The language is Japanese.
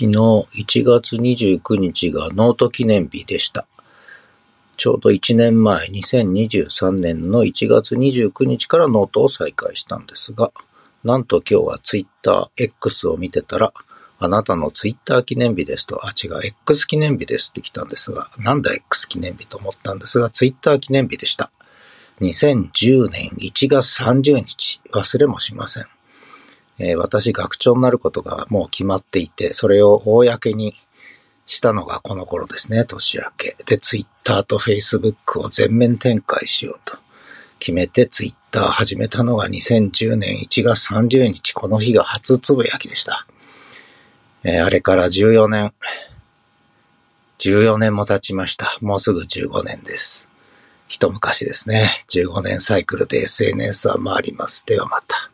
昨日1月29日がノート記念日でした。ちょうど1年前、2023年の1月29日からノートを再開したんですが、なんと今日は Twitter X を見てたら、あなたの Twitter 記念日ですと、あ、違う、X 記念日ですって来たんですが、なんだ X 記念日と思ったんですが、Twitter 記念日でした。2010年1月30日、忘れもしません。えー私、学長になることがもう決まっていて、それを公にしたのがこの頃ですね、年明け。で、Twitter と Facebook を全面展開しようと決めて Twitter 始めたのが2010年1月30日、この日が初つぶやきでした。えーあれから14年、14年も経ちました。もうすぐ15年です。一昔ですね。15年サイクルで SNS は回ります。ではまた。